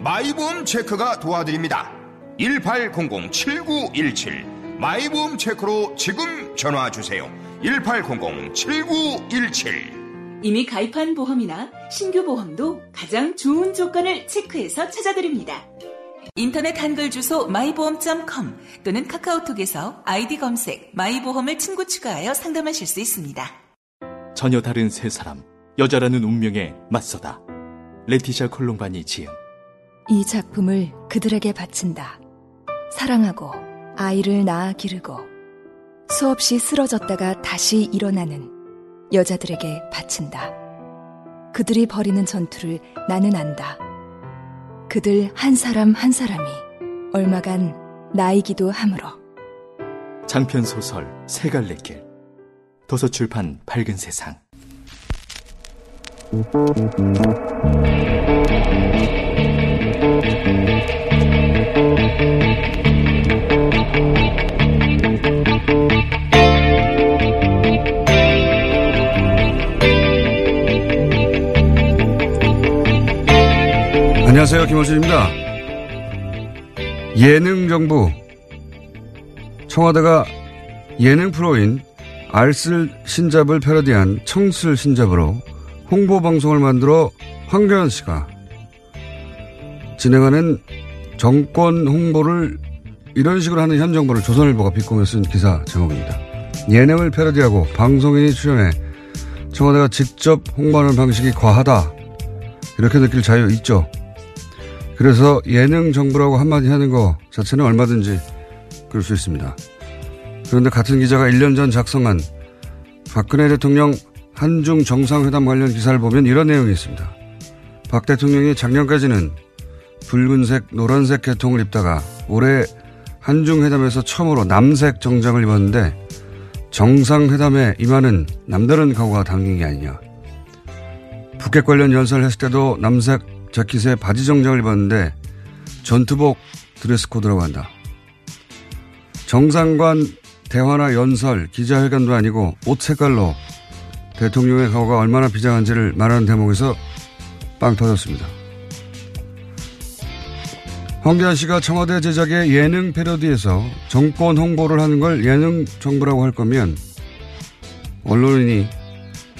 마이보험 체크가 도와드립니다 1800-7917 마이보험 체크로 지금 전화 주세요 1800-7917 이미 가입한 보험이나 신규 보험도 가장 좋은 조건을 체크해서 찾아드립니다. 인터넷 한글 주소 마이보험.com 또는 카카오톡에서 아이디 검색 마이보험을 친구 추가하여 상담하실 수 있습니다. 전혀 다른 세 사람, 여자라는 운명에 맞서다. 레티샤 콜롬바니 지음. 이 작품을 그들에게 바친다. 사랑하고 아이를 낳아 기르고 수없이 쓰러졌다가 다시 일어나는 여자들에게 바친다. 그들이 벌이는 전투를 나는 안다. 그들 한 사람 한 사람이 얼마간 나이기도 하므로 장편 소설 세 갈래 길. 도서출판 밝은 세상. 안녕하세요. 김호준입니다. 예능 정부. 청와대가 예능 프로인 알쓸 신잡을 패러디한 청쓸 신잡으로 홍보 방송을 만들어 황교안 씨가 진행하는 정권 홍보를 이런 식으로 하는 현 정부를 조선일보가 비꼬며 쓴 기사 제목입니다. 예능을 패러디하고 방송인이 출연해 청와대가 직접 홍보하는 방식이 과하다. 이렇게 느낄 자유 있죠. 그래서 예능 정부라고 한마디 하는 거 자체는 얼마든지 그럴 수 있습니다. 그런데 같은 기자가 1년 전 작성한 박근혜 대통령 한중 정상회담 관련 기사를 보면 이런 내용이 있습니다. 박 대통령이 작년까지는 붉은색, 노란색 계통을 입다가 올해 한중회담에서 처음으로 남색 정장을 입었는데 정상회담에 임하는 남다른 각오가 담긴 게 아니냐. 북핵 관련 연설을 했을 때도 남색 자켓에 바지 정장을 입었는데 전투복 드레스 코드라고 한다. 정상관 대화나 연설, 기자회견도 아니고 옷 색깔로 대통령의 각오가 얼마나 비장한지를 말하는 대목에서 빵 터졌습니다. 황교안 씨가 청와대 제작의 예능 패러디에서 정권 홍보를 하는 걸 예능 정부라고 할 거면 언론인이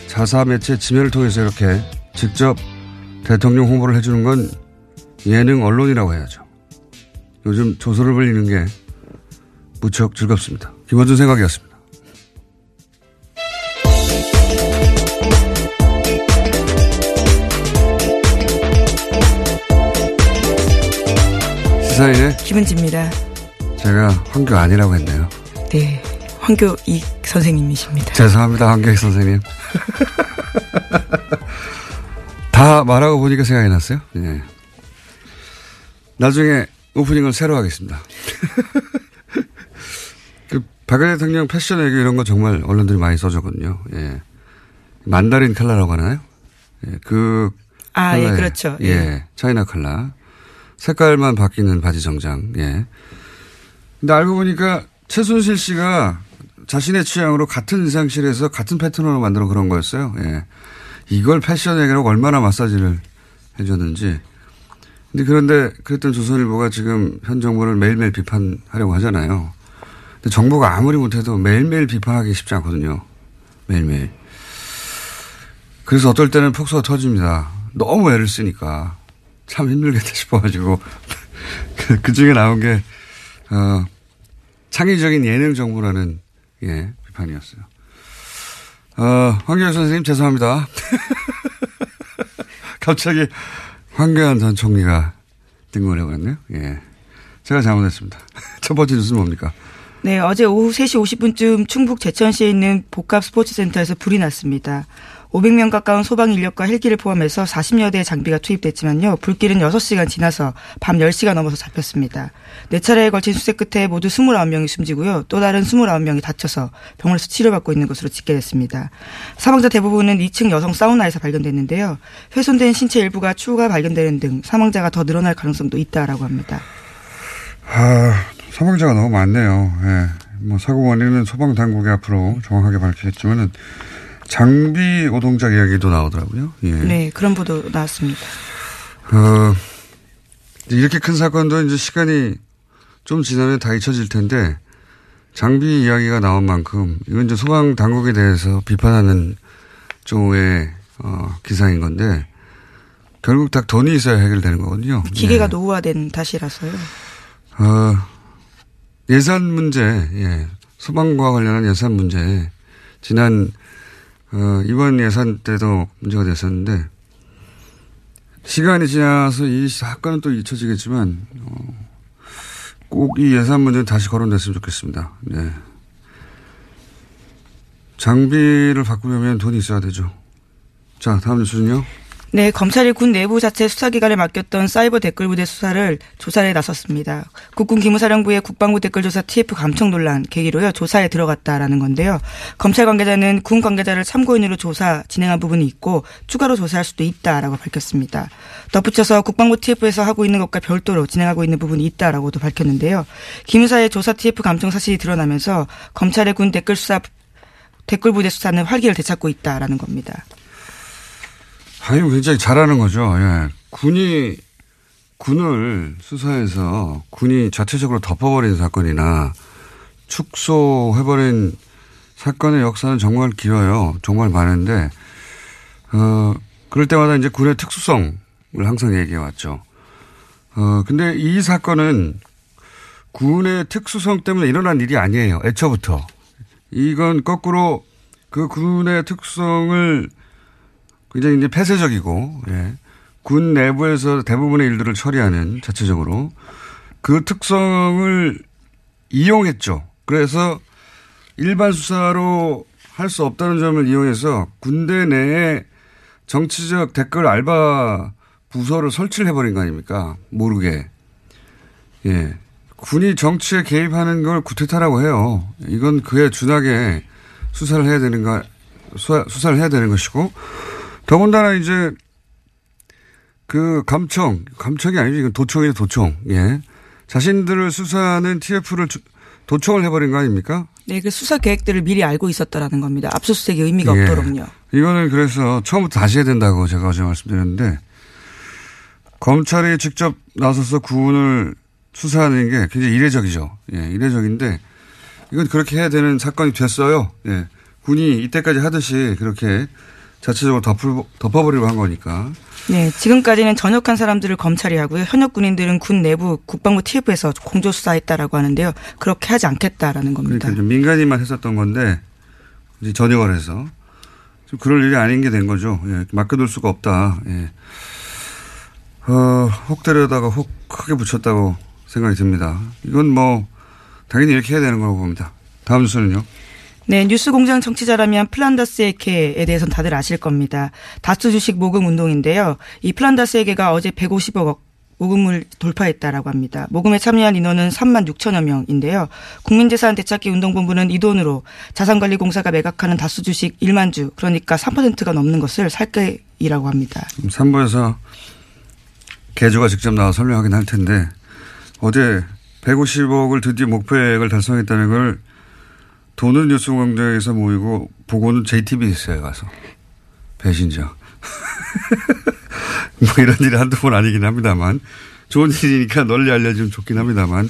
자사 매체 지면을 통해서 이렇게 직접 대통령 홍보를 해주는 건 예능 언론이라고 해야죠. 요즘 조소를 벌리는 게 무척 즐겁습니다. 김원준 생각이었습니다. 시사인의 김은지입니다. 제가 황교 아니라고 했네요. 네. 황교익 선생님이십니다. 죄송합니다, 황교익 선생님. 다 말하고 보니까 생각이 났어요. 예. 나중에 오프닝을 새로 하겠습니다. 그, 박근혜 대통령 패션 얘기 이런 거 정말 언론들이 많이 써줬거든요. 예. 만다린 칼라라고 하나요? 예. 그. 아, 예, 그렇죠. 예. 예. 차이나 칼라. 색깔만 바뀌는 바지 정장. 예. 근데 알고 보니까 최순실 씨가 자신의 취향으로 같은 의상실에서 같은 패턴으로 만들어 그런 거였어요. 예. 이걸 패션 얘기라고 얼마나 마사지를 해줬는지. 근데 그런데 그랬던 조선일보가 지금 현 정부를 매일매일 비판하려고 하잖아요. 근데 정부가 아무리 못해도 매일매일 비판하기 쉽지 않거든요. 매일매일. 그래서 어떨 때는 폭소가 터집니다. 너무 애를 쓰니까 참 힘들겠다 싶어가지고 그, 그 중에 나온 게, 어, 창의적인 예능 정보라는, 예, 비판이었어요. 어, 황교안 선생님 죄송합니다. 갑자기 황교안 전 총리가 등극을 해버렸네요. 예. 제가 잘못했습니다. 첫 번째 뉴스는 뭡니까? 네, 어제 오후 3시 50분쯤 충북 제천시에 있는 복합 스포츠센터에서 불이 났습니다. 500명 가까운 소방 인력과 헬기를 포함해서 40여 대의 장비가 투입됐지만요. 불길은 6시간 지나서 밤 10시가 넘어서 잡혔습니다. 네 차례에 걸친 수색 끝에 모두 29명이 숨지고요. 또 다른 29명이 다쳐서 병원에서 치료받고 있는 것으로 집계됐습니다. 사망자 대부분은 2층 여성 사우나에서 발견됐는데요. 훼손된 신체 일부가 추후가 발견되는 등 사망자가 더 늘어날 가능성도 있다라고 합니다. 아, 사망자가 너무 많네요. 예. 뭐 사고 원인은 소방 당국이 앞으로 정확하게 밝히겠지만은 장비 노동자 이야기도 나오더라고요. 예. 네, 그런 보도 나왔습니다. 어, 이렇게 큰 사건도 이제 시간이 좀 지나면 다 잊혀질 텐데 장비 이야기가 나온 만큼 이건 이제 소방 당국에 대해서 비판하는 쪽의 어, 기사인 건데 결국 다 돈이 있어야 해결되는 거거든요. 기계가 예. 노후화된 탓이라서요. 어, 예산 문제, 예. 소방과 관련한 예산 문제. 지난 어, 이번 예산 때도 문제가 됐었는데 시간이 지나서 이 사건은 또 잊혀지겠지만 어, 꼭 이 예산 문제는 다시 거론됐으면 좋겠습니다. 네. 장비를 바꾸려면 돈이 있어야 되죠. 자, 다음 뉴스는요. 네, 검찰이 군 내부 자체 수사기관에 맡겼던 사이버 댓글 부대 수사를 조사에 나섰습니다. 국군 기무사령부의 국방부 댓글 조사 TF 감청 논란 계기로요 조사에 들어갔다라는 건데요. 검찰 관계자는 군 관계자를 참고인으로 조사 진행한 부분이 있고 추가로 조사할 수도 있다라고 밝혔습니다. 덧붙여서 국방부 TF에서 하고 있는 것과 별도로 진행하고 있는 부분이 있다라고도 밝혔는데요. 기무사의 조사 TF 감청 사실이 드러나면서 검찰의 군 댓글 수사 댓글 부대 수사는 활기를 되찾고 있다라는 겁니다. 아니, 굉장히 잘하는 거죠. 예. 군이, 군을 수사해서 군이 자체적으로 덮어버린 사건이나 축소해버린 사건의 역사는 정말 길어요. 정말 많은데, 어, 그럴 때마다 이제 군의 특수성을 항상 얘기해 왔죠. 어, 근데 이 사건은 군의 특수성 때문에 일어난 일이 아니에요. 애초부터. 이건 거꾸로 그 군의 특성을 굉장히 이제 폐쇄적이고, 예. 군 내부에서 대부분의 일들을 처리하는 자체적으로 그 특성을 이용했죠. 그래서 일반 수사로 할 수 없다는 점을 이용해서 군대 내에 정치적 댓글 알바 부서를 설치를 해버린 거 아닙니까? 모르게. 예. 군이 정치에 개입하는 걸 구태타라고 해요. 이건 그에 준하게 수사를 해야 되는 거, 수사, 수사를 해야 되는 것이고, 더군다나 이제 그 감청, 감청이 아니죠. 이건 도청이에요, 도청. 예. 자신들을 수사하는 TF를 도청을 해버린 거 아닙니까? 네, 그 수사 계획들을 미리 알고 있었다라는 겁니다. 압수수색의 의미가 예. 없도록요. 이거는 그래서 처음부터 다시 해야 된다고 제가 어제 말씀드렸는데 검찰이 직접 나서서 구원을 수사하는 게 굉장히 이례적이죠. 예, 이례적인데 이건 그렇게 해야 되는 사건이 됐어요. 예. 군이 이때까지 하듯이 그렇게 자체적으로 덮을, 덮어버리려고 한 거니까. 네, 지금까지는 전역한 사람들을 검찰이 하고요. 현역 군인들은 군 내부 국방부 TF에서 공조 수사했다라고 하는데요. 그렇게 하지 않겠다라는 겁니다. 그러니까 민간인만 했었던 건데 이제 전역을 해서 좀 그럴 일이 아닌 게 된 거죠. 예, 맡겨둘 수가 없다. 예. 어, 혹 때려다가 혹 크게 붙였다고 생각이 듭니다. 이건 뭐 당연히 이렇게 해야 되는 거라고 봅니다. 다음 뉴스는요. 네, 뉴스 공장 청취자라면 플란다스의 계에 대해서는 다들 아실 겁니다. 다스 주식 모금 운동인데요. 이 플란다스의 계가 어제 150억 모금을 돌파했다라고 합니다. 모금에 참여한 인원은 3만 6천여 명인데요. 국민재산 되찾기 운동본부는 이 돈으로 자산관리공사가 매각하는 다스 주식 1만 주, 그러니까 3%가 넘는 것을 살 계획이라고 합니다. 3부에서 계주가 직접 나와 설명하긴 할 텐데 어제 150억을 드디어 목표액을 달성했다는 걸 돈은 뉴스 공장에서 모이고 보고는 JTBC에 가서 배신자. 뭐 이런 일이 한두 번 아니긴 합니다만 좋은 일이니까 널리 알려주면 좋긴 합니다만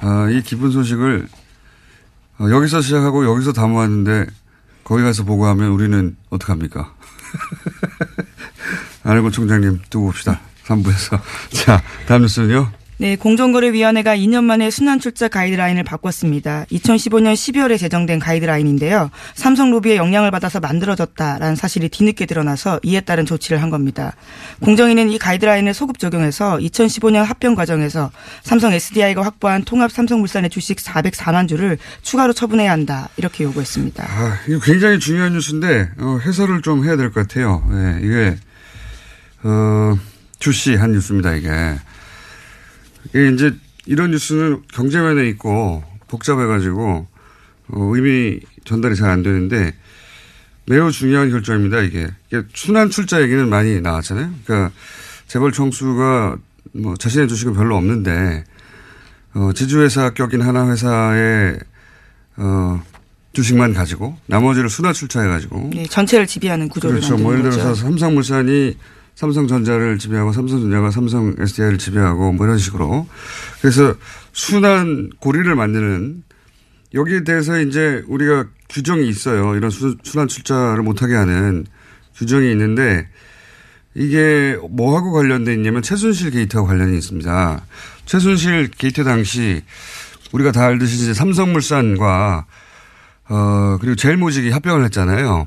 아, 이 기쁜 소식을 어, 여기서 시작하고 여기서 담아왔는데 거기 가서 보고하면 우리는 어떡합니까? 안일권 총장님 두고 봅시다. 3부에서. 자, 다음 뉴스는요? 네, 공정거래위원회가 2년 만에 순환출자 가이드라인을 바꿨습니다. 2015년 12월에 제정된 가이드라인인데요. 삼성 로비의 영향을 받아서 만들어졌다라는 사실이 뒤늦게 드러나서 이에 따른 조치를 한 겁니다. 공정위는 이 가이드라인을 소급 적용해서 2015년 합병 과정에서 삼성 SDI가 확보한 통합 삼성물산의 주식 404만 주를 추가로 처분해야 한다 이렇게 요구했습니다. 아, 이거 굉장히 중요한 뉴스인데 어, 해설을 좀 해야 될 것 같아요. 네, 이게 어, 출시한 뉴스입니다. 이게. 이게 이제 이런 뉴스는 경제면에 있고 복잡해가지고 어, 의미 전달이 잘 안 되는데 매우 중요한 결정입니다. 이게. 이게 순환 출자 얘기는 많이 나왔잖아요. 그러니까 재벌 총수가 뭐 자신의 주식은 별로 없는데 어, 지주회사 격인 하나 회사의 어, 주식만 가지고 나머지를 순환 출자해가지고 네, 전체를 지배하는 구조를 그렇죠. 뭐 예를 들어서. 삼성물산이 삼성전자를 지배하고 삼성전자가 삼성 SDI를 지배하고 뭐 이런 식으로 그래서 순환 고리를 만드는 여기에 대해서 이제 우리가 규정이 있어요. 이런 수, 순환 출자를 못하게 하는 규정이 있는데 이게 뭐하고 관련돼 있냐면 최순실 게이트하고 관련이 있습니다. 최순실 게이트 당시 우리가 다 알듯이 이제 삼성물산과 어 그리고 제일모직이 합병을 했잖아요.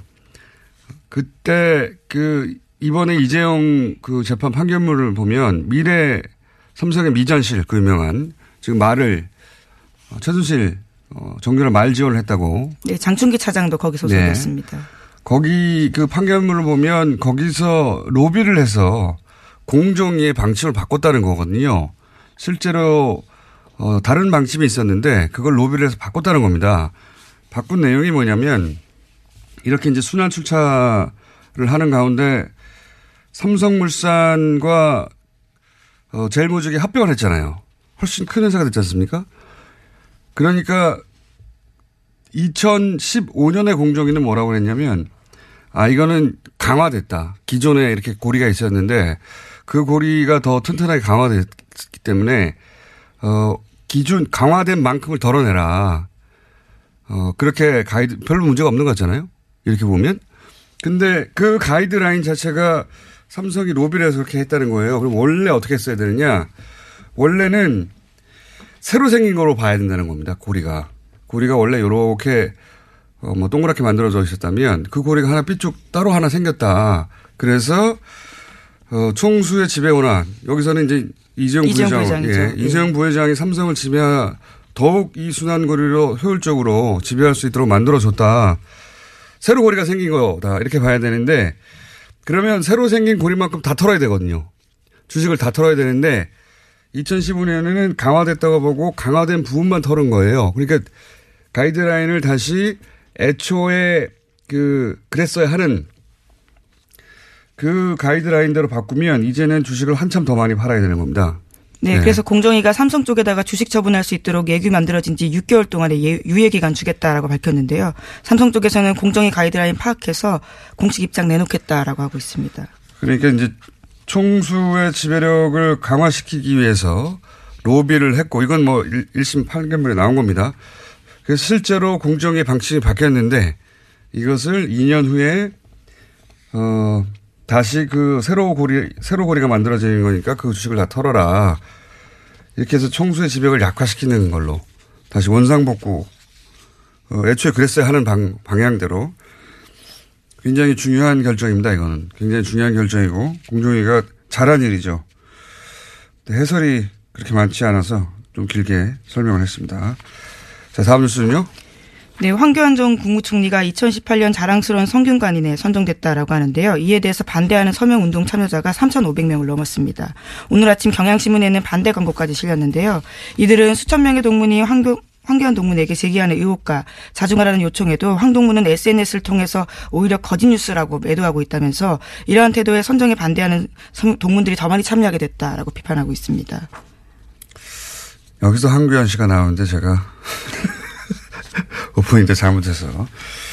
그때 그 이번에 이재용 그 재판 판결문을 보면 미래 삼성의 미전실 그 유명한 지금 말을 어, 최순실 어, 정규를 말 지원을 했다고 네, 장충기 차장도 거기 소속이었습니다. 거기 그 판결문을 보면 거기서 로비를 해서 공정위의 방침을 바꿨다는 거거든요. 실제로 어, 다른 방침이 있었는데 그걸 로비를 해서 바꿨다는 겁니다. 바꾼 내용이 뭐냐면 이렇게 이제 순환 출차를 하는 가운데 삼성물산과 어, 제일모직이 합병을 했잖아요. 훨씬 큰 회사가 됐지 않습니까? 그러니까 2015년에 공정위는 뭐라고 그랬냐면 아 이거는 강화됐다. 기존에 이렇게 고리가 있었는데 그 고리가 더 튼튼하게 강화됐기 때문에 어 기준 강화된 만큼을 덜어내라. 어 그렇게 가이드 별로 문제가 없는 것 같잖아요. 이렇게 보면. 근데 그 가이드라인 자체가 삼성이 로비를 해서 그렇게 했다는 거예요. 그럼 원래 어떻게 써야 되느냐? 원래는 새로 생긴 거로 봐야 된다는 겁니다. 고리가. 고리가 원래 요렇게 어, 뭐 동그랗게 만들어져 있었다면 그 고리가 하나 삐쭉 따로 하나 생겼다. 그래서 어, 총수의 지배 원한 여기서는 이제 이재용 부회장. 예, 예. 이재용 부회장이 삼성을 지배하 더욱 이 순환 고리로 효율적으로 지배할 수 있도록 만들어줬다. 새로 고리가 생긴 거다 이렇게 봐야 되는데 그러면 새로 생긴 고리만큼 다 털어야 되거든요. 주식을 다 털어야 되는데 2015년에는 강화됐다고 보고 강화된 부분만 털은 거예요. 그러니까 가이드라인을 다시 애초에 그 그랬어야 하는 그 가이드라인대로 바꾸면 이제는 주식을 한참 더 많이 팔아야 되는 겁니다. 네, 그래서 공정위가 삼성 쪽에다가 주식 처분할 수 있도록 예규 만들어진 지 6개월 동안의 예- 유예 기간 주겠다라고 밝혔는데요. 삼성 쪽에서는 공정위 가이드라인 파악해서 공식 입장 내놓겠다라고 하고 있습니다. 그러니까 이제 총수의 지배력을 강화시키기 위해서 로비를 했고 이건 뭐 1심 판결문에 나온 겁니다. 그래서 실제로 공정의 방침이 바뀌었는데 이것을 2년 후에 어 다시 그 새로 고리 새로 고리가 만들어지는 거니까 그 주식을 다 털어라. 이렇게 해서 총수의 지배력을 약화시키는 걸로 다시 원상복구 어, 애초에 그랬어야 하는 방, 방향대로 굉장히 중요한 결정입니다. 이거는 굉장히 중요한 결정이고 공정위가 잘한 일이죠. 해설이 그렇게 많지 않아서 좀 길게 설명을 했습니다. 자 다음 뉴스는요. 네, 황교안 전 국무총리가 2018년 자랑스러운 성균관인에 선정됐다라고 하는데요. 이에 대해서 반대하는 서명 운동 참여자가 3,500명을 넘었습니다. 오늘 아침 경향신문에는 반대 광고까지 실렸는데요. 이들은 수천 명의 동문이 황교 황교안 동문에게 제기하는 의혹과 자중하라는 요청에도 황 동문은 SNS를 통해서 오히려 거짓 뉴스라고 매도하고 있다면서 이러한 태도에 선정에 반대하는 성- 동문들이 더 많이 참여하게 됐다라고 비판하고 있습니다. 여기서 한규현 씨가 나오는데 제가 오프닝 때 잘못해서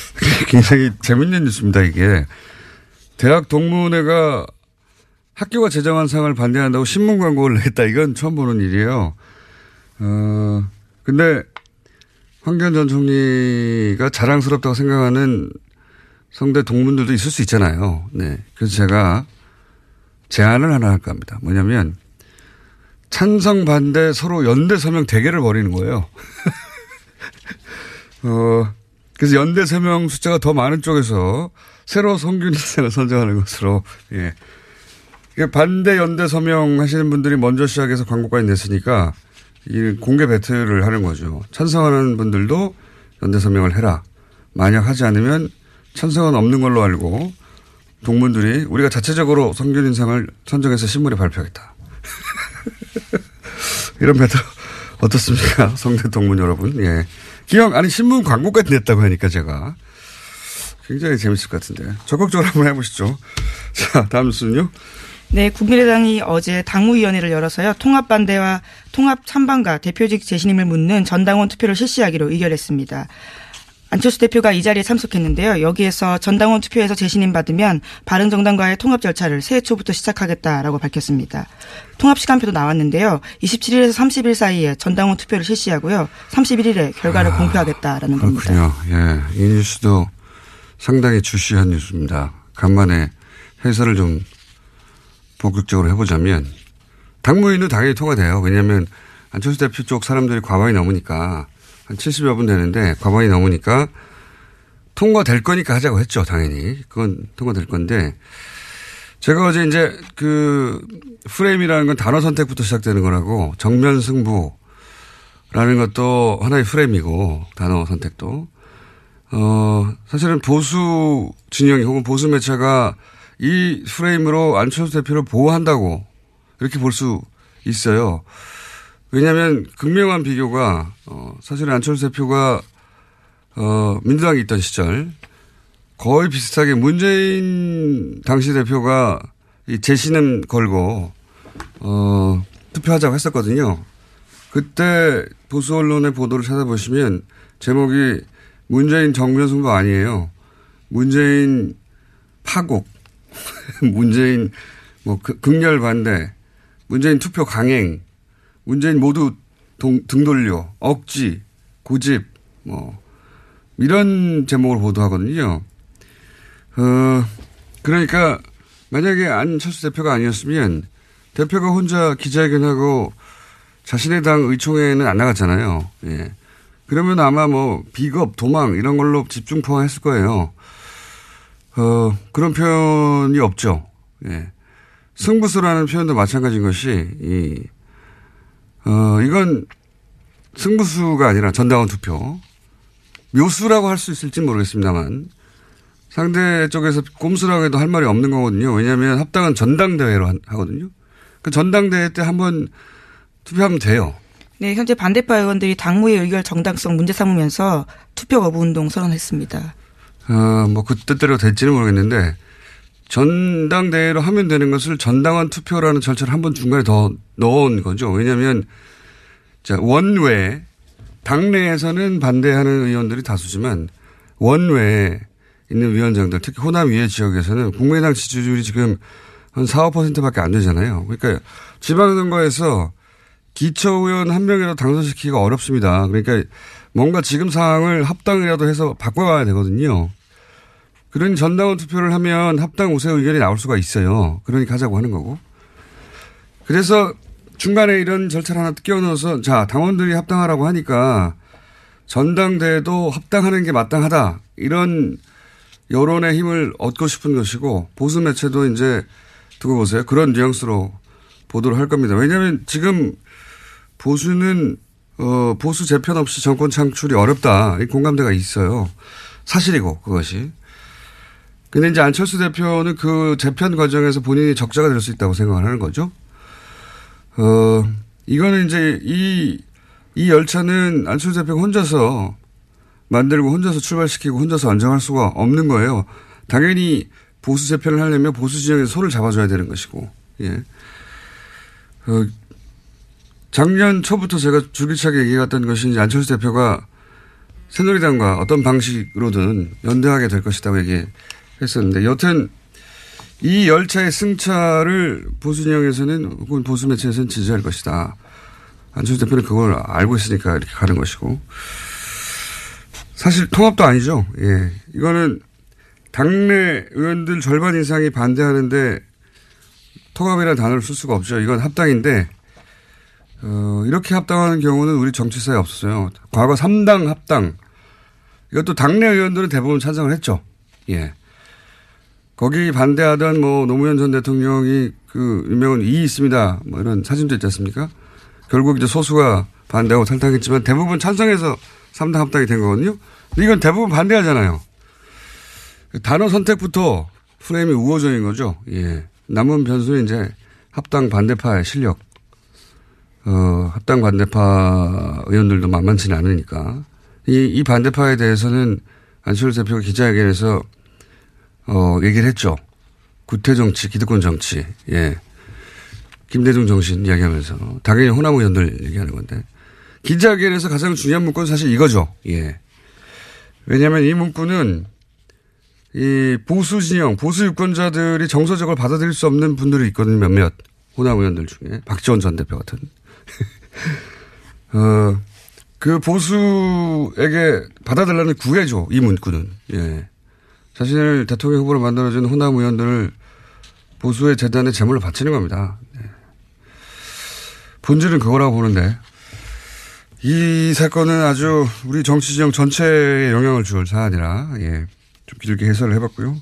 굉장히 재밌는 뉴스입니다. 이게 대학 동문회가 학교가 제정한 상을 반대한다고 신문 광고를 냈다. 이건 처음 보는 일이에요. 어 근데 황교안 전 총리가 자랑스럽다고 생각하는 성대 동문들도 있을 수 있잖아요. 네. 그래서 제가 제안을 하나 할까 합니다. 뭐냐면 찬성 반대 서로 연대 서명 대결을 벌이는 거예요. 어, 그래서 연대 서명 숫자가 더 많은 쪽에서 새로 성균 인생을 선정하는 것으로, 예. 반대 연대 서명 하시는 분들이 먼저 시작해서 광고까지 냈으니까 이 공개 배틀을 하는 거죠. 찬성하는 분들도 연대 서명을 해라. 만약 하지 않으면 찬성은 없는 걸로 알고 동문들이 우리가 자체적으로 성균 인상을 선정해서 신문에 발표하겠다. 이런 배틀 어떻습니까? 성대 동문 여러분. 예. 기왕, 아니, 신문 광고까지 냈다고 하니까 제가 굉장히 재밌을 것 같은데. 적극적으로 한번 해보시죠. 자, 다음 뉴스는요. 네, 국민의당이 어제 당무위원회를 열어서요. 통합 반대와 통합 찬반과 대표직 재신임을 묻는 전당원 투표를 실시하기로 의결했습니다. 안철수 대표가 이 자리에 참석했는데요. 여기에서 전당원 투표에서 재신임 받으면 바른정당과의 통합 절차를 새해 초부터 시작하겠다라고 밝혔습니다. 통합 시간표도 나왔는데요. 27일에서 30일 사이에 전당원 투표를 실시하고요. 31일에 결과를 아, 공표하겠다라는 그렇군요. 겁니다. 예, 이 뉴스도 상당히 주시한 뉴스입니다. 간만에 해설을 좀 본격적으로 해보자면 당무위는 당연히 통과돼요. 왜냐하면 안철수 대표 쪽 사람들이 과반이 넘으니까 한 70여 분 되는데 과반이 넘으니까 통과될 거니까 하자고 했죠. 당연히. 그건 통과될 건데 제가 어제 이제 그 프레임이라는 건 단어 선택부터 시작되는 거라고 정면 승부라는 것도 하나의 프레임이고 단어 선택도 어 사실은 보수 진영이 혹은 보수 매체가 이 프레임으로 안철수 대표를 보호한다고 이렇게 볼 수 있어요. 왜냐하면 극명한 비교가 어 사실은 안철수 대표가 어 민주당에 있던 시절 거의 비슷하게 문재인 당시 대표가 이 재신은 걸고 어 투표하자고 했었거든요. 그때 보수 언론의 보도를 찾아보시면 제목이 문재인 정면 승부 아니에요. 문재인 파국, 문재인 뭐 극렬 반대, 문재인 투표 강행, 문재인 모두 동, 등 돌려, 억지, 고집, 뭐, 이런 제목을 보도하거든요. 어, 그러니까 만약에 안철수 대표가 아니었으면 대표가 혼자 기자회견하고 자신의 당 의총회는 안 나갔잖아요. 예. 그러면 아마 뭐 비겁, 도망 이런 걸로 집중 포함했을 거예요. 어, 그런 표현이 없죠. 예. 승부수라는 표현도 마찬가지인 것이 이 어, 이건 승부수가 아니라 전당원 투표. 묘수라고 할 수 있을지 모르겠습니다만 상대 쪽에서 꼼수라고 해도 할 말이 없는 거거든요. 왜냐하면 합당은 전당대회로 하거든요. 그 전당대회 때 한번 투표하면 돼요. 네, 현재 반대파 의원들이 당무의 의결 정당성 문제 삼으면서 투표 거부 운동 선언했습니다. 어, 뭐, 그 뜻대로 될지는 모르겠는데, 전당대회로 하면 되는 것을 전당원 투표라는 절차를 한 번 중간에 더 넣은 거죠. 왜냐하면 자 원외 당내에서는 반대하는 의원들이 다수지만 원외에 있는 위원장들 특히 호남 위에 지역에서는 국민의당 지지율이 지금 한 4, 5%밖에 안 되잖아요. 그러니까 지방선거에서 기초의원 한 명이라도 당선시키기가 어렵습니다. 그러니까 뭔가 지금 상황을 합당이라도 해서 바꿔가야 되거든요. 그런 전당원 투표를 하면 합당 우세 의견이 나올 수가 있어요. 그러니까 하자고 하는 거고. 그래서 중간에 이런 절차를 하나 끼워 넣어서 자, 당원들이 합당하라고 하니까 전당대회도 합당하는 게 마땅하다. 이런 여론의 힘을 얻고 싶은 것이고 보수 매체도 이제 두고 보세요. 그런 뉘앙스로 보도를 할 겁니다. 왜냐하면 지금 보수는 어, 보수 재편 없이 정권 창출이 어렵다. 이 공감대가 있어요. 사실이고 그것이. 근데 이제 안철수 대표는 그 재편 과정에서 본인이 적자가 될 수 있다고 생각을 하는 거죠. 어, 이거는 이제 이, 이 열차는 안철수 대표가 혼자서 만들고 혼자서 출발시키고 혼자서 안정할 수가 없는 거예요. 당연히 보수 재편을 하려면 보수 진영에서 손을 잡아줘야 되는 것이고, 예. 어, 작년 초부터 제가 줄기차게 얘기했던 것이 이제 안철수 대표가 새누리당과 어떤 방식으로든 연대하게 될 것이라고 얘기 했었는데 여튼 이 열차의 승차를 보수 진영에서는 혹은 보수 매체에서는 지지할 것이다. 안철수 대표는 그걸 알고 있으니까 이렇게 가는 것이고 사실 통합도 아니죠. 예. 이거는 당내 의원들 절반 이상이 반대하는데 통합이라는 단어를 쓸 수가 없죠. 이건 합당인데 어, 이렇게 합당하는 경우는 우리 정치사에 없었어요. 과거 3당 합당. 이것도 당내 의원들은 대부분 찬성을 했죠. 예. 거기 반대하던 뭐 노무현 전 대통령이 그 유명한 이 있습니다. 뭐 이런 사진도 있지 않습니까? 결국 이제 소수가 반대하고 탈당했지만 대부분 찬성해서 3당 합당이 된 거거든요. 근데 이건 대부분 반대하잖아요. 단어 선택부터 프레임이 우호적인 거죠. 예. 남은 변수는 이제 합당 반대파의 실력. 어, 합당 반대파 의원들도 만만치는 않으니까. 이, 이 반대파에 대해서는 안철수 대표가 기자회견에서 어, 얘기를 했죠. 구태 정치, 기득권 정치. 예. 김대중 정신 이야기하면서. 당연히 호남 의원들 얘기하는 건데. 기자회견에서 가장 중요한 문구는 사실 이거죠. 예. 왜냐하면 이 문구는 이 보수 진영, 보수 유권자들이 정서적으로 받아들일 수 없는 분들이 있거든요. 몇몇 호남 의원들 중에 박지원 전 대표 같은. 어, 그 보수에게 받아들라는 구애죠. 이 문구는. 예. 자신을 대통령 후보로 만들어준 호남 의원들을 보수의 재단에 재물로 바치는 겁니다. 네. 본질은 그거라고 보는데 이 사건은 아주 우리 정치 지형 전체에 영향을 줄 사안이라 예. 좀 길게 해설을 해봤고요.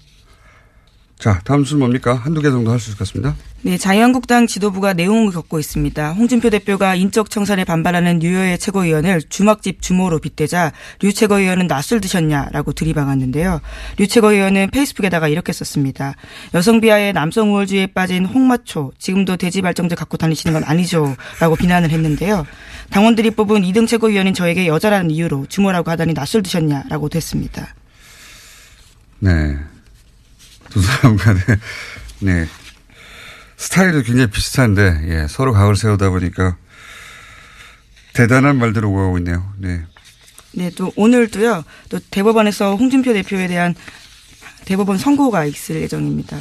자, 다음 순 뭡니까? 한두 개 정도 할 수 있을 것 같습니다. 네, 자유한국당 지도부가 내용을 겪고 있습니다. 홍준표 대표가 인적 청산에 반발하는 뉴여의 최고위원을 주막집 주모로 빗대자 류 최고위원은 낯을 드셨냐라고 들이박았는데요. 류 최고위원은 페이스북에다가 이렇게 썼습니다. 여성 비하의 남성 우월주의에 빠진 홍마초 지금도 대지 발정제 갖고 다니시는 건 아니죠라고 비난을 했는데요. 당원들이 뽑은 2등 최고위원인 저에게 여자라는 이유로 주모라고 하다니 낯을 드셨냐라고 됐습니다. 네. 두 사람 간에, 네. 스타일이 굉장히 비슷한데, 예, 서로 각을 세우다 보니까 대단한 말들을 오가고 있네요. 네. 네, 또 오늘도요, 또 대법원에서 홍준표 대표에 대한 대법원 선고가 있을 예정입니다.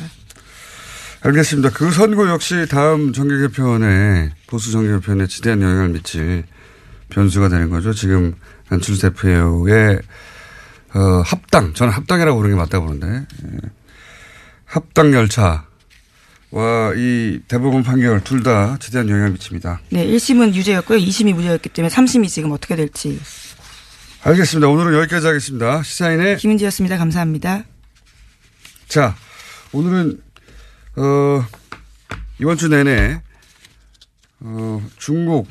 알겠습니다. 그 선고 역시 다음 정계 개편에, 보수 정계 개편에 지대한 영향을 미칠 변수가 되는 거죠. 지금 안철수 대표의 어, 합당, 저는 합당이라고 부르는 게 맞다고 보는데, 예. 합당 열차 와 이 대법원 판결 둘다 지대한 영향을 미칩니다. 네, 1심은 유죄였고요. 2심이 무죄였기 때문에 3심이 지금 어떻게 될지. 알겠습니다. 오늘은 여기까지 하겠습니다. 시사인의 김은지였습니다. 감사합니다. 자, 오늘은 어, 이번 주 내내 어, 중국